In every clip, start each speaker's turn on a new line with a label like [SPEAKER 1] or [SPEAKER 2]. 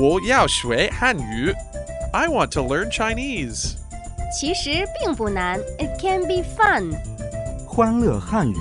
[SPEAKER 1] 我要学汉语. I want to learn Chinese.
[SPEAKER 2] 其实并不难，It can be fun。
[SPEAKER 3] 欢乐汉语，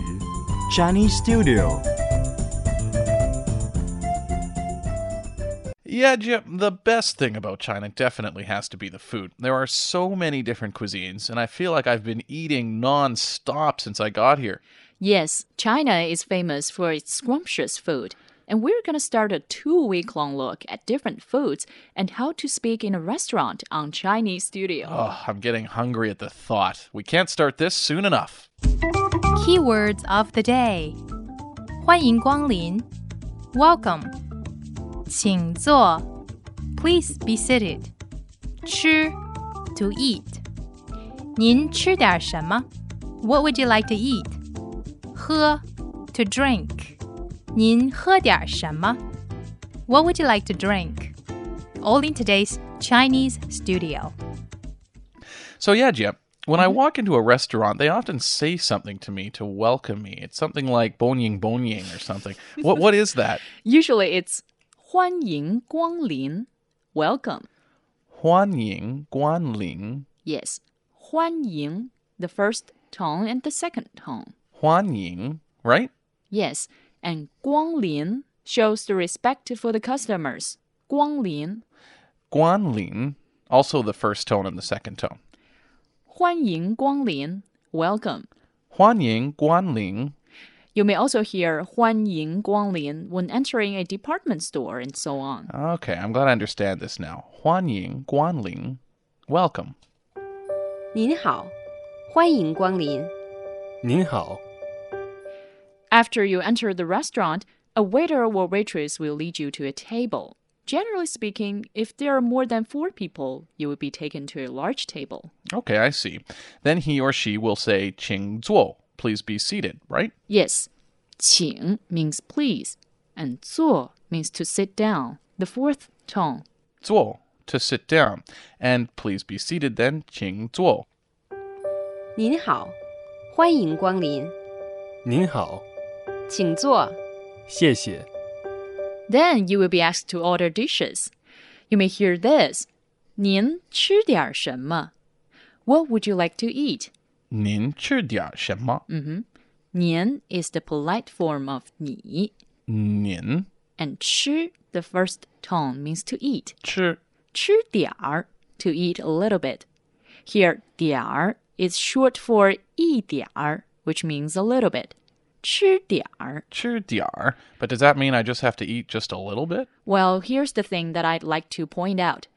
[SPEAKER 3] Chinese
[SPEAKER 1] Studio。Yeah, Jim, the best thing about China definitely has to be the food. There are so many different cuisines, and I feel like I've been eating non stop since I got here.
[SPEAKER 4] Yes, China is famous for its scrumptious food. And we're going to start a two week long look at different foods and how to speak in a restaurant on Chinese Studio.
[SPEAKER 1] Oh, I'm getting hungry at the thought. We can't start this soon enough.
[SPEAKER 5] Keywords of the day 欢迎光临 Welcome 请坐 Please be seated 吃 To eat 您吃点什么 What would you like to eat 喝 To drink 您喝点什么 What would you like to drink All in today's Chinese studio
[SPEAKER 1] So, yeah, Jim, when I walk into a restaurant, they often say something to me to welcome me. It's something like bonying bonying or something. what What is that?
[SPEAKER 4] Usually it's 欢迎光临 Welcome.
[SPEAKER 1] 欢迎光临
[SPEAKER 4] Yes, 欢迎 the first tone and the second tone.
[SPEAKER 1] 欢迎 right?
[SPEAKER 4] Yes, and 光临 shows the respect for the customers. 光临
[SPEAKER 1] 光临 also the first tone and the second tone.
[SPEAKER 4] 欢迎光临 Welcome.
[SPEAKER 1] 欢迎光临
[SPEAKER 4] You may also hear 欢迎光临 when entering a department store and so on.
[SPEAKER 1] Okay, I'm glad I understand this now. 欢迎光临 Welcome.
[SPEAKER 2] 您好，欢迎光临。
[SPEAKER 6] 您好，
[SPEAKER 4] After you enter the restaurant, a waiter or waitress will lead you to a table. Generally speaking, if there are more than four people, you will be taken to a large table.
[SPEAKER 1] Okay, I see. Then he or she will say 请坐 Please be seated, right?
[SPEAKER 4] Yes, 请 means please, and 坐 means to sit down, the fourth tone.
[SPEAKER 1] 坐 to sit down. And please be seated then 请坐
[SPEAKER 2] 您好，欢迎光临，
[SPEAKER 6] 您好，
[SPEAKER 2] 请坐。
[SPEAKER 6] 谢谢。
[SPEAKER 4] Then you will be asked to order dishes. You may hear this. 您吃点什么? What would you like to eat?
[SPEAKER 1] 您吃点什么？
[SPEAKER 4] 您 is the polite form of 你,
[SPEAKER 1] 您
[SPEAKER 4] and 吃 the first tone means to eat.
[SPEAKER 1] 吃
[SPEAKER 4] 吃点儿 to eat a little bit. Here 点儿 is short for 一点儿 which means a little bit. 吃点儿
[SPEAKER 1] 吃点儿 But does that mean I just have to eat just a little bit?
[SPEAKER 4] Well, here's the thing that I'd like to point out.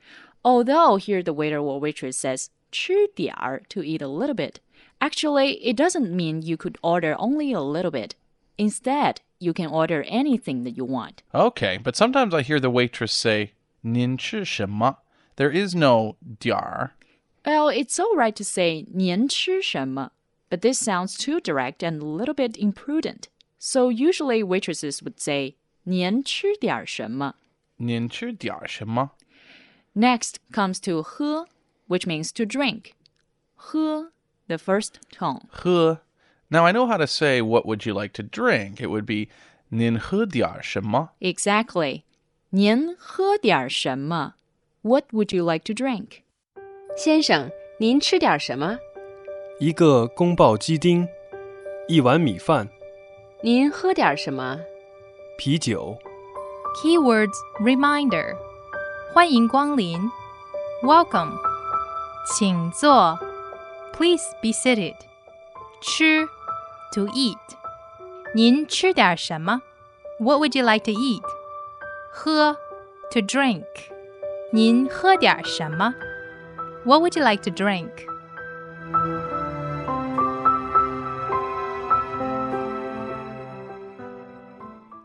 [SPEAKER 4] Although here the waiter or waitress says 吃点儿 to eat a little bit, actually it doesn't mean you could order only a little bit. Instead, you can order anything that you want.
[SPEAKER 1] Okay, but sometimes I hear the waitress say 您吃什么 There is no 点儿
[SPEAKER 4] Well, it's all right to say 您吃什么, but this sounds too direct and a little bit imprudent. So usually waitresses would say 您吃点什么.
[SPEAKER 1] 您吃点什么
[SPEAKER 4] Next comes to 喝, which means to drink. 喝, the first tone.
[SPEAKER 1] 喝 Now I know how to say what would you like to drink. It would be 您喝点什么
[SPEAKER 4] Exactly. 您喝点什么? What would you like to drink?
[SPEAKER 2] 先生，您吃点什么？
[SPEAKER 6] 一个宫保鸡丁，一碗米饭，
[SPEAKER 2] 您喝点什么？
[SPEAKER 6] 啤酒。
[SPEAKER 5] Keywords reminder 欢迎光临 Welcome 请坐 Please be seated 吃 To eat 您吃点什么 What would you like to eat 喝 To drink 您喝点什么 What would you like to drink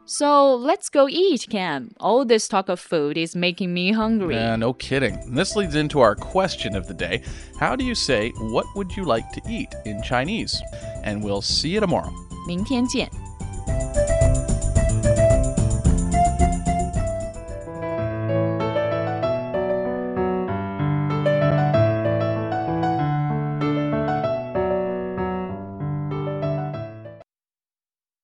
[SPEAKER 4] So let's go eat, Cam. All this talk of food is making me hungry.
[SPEAKER 1] Yeah, no kidding. And this leads into our question of the day. How do you say, what would you like to eat in Chinese? And we'll see you tomorrow.
[SPEAKER 4] 明天见。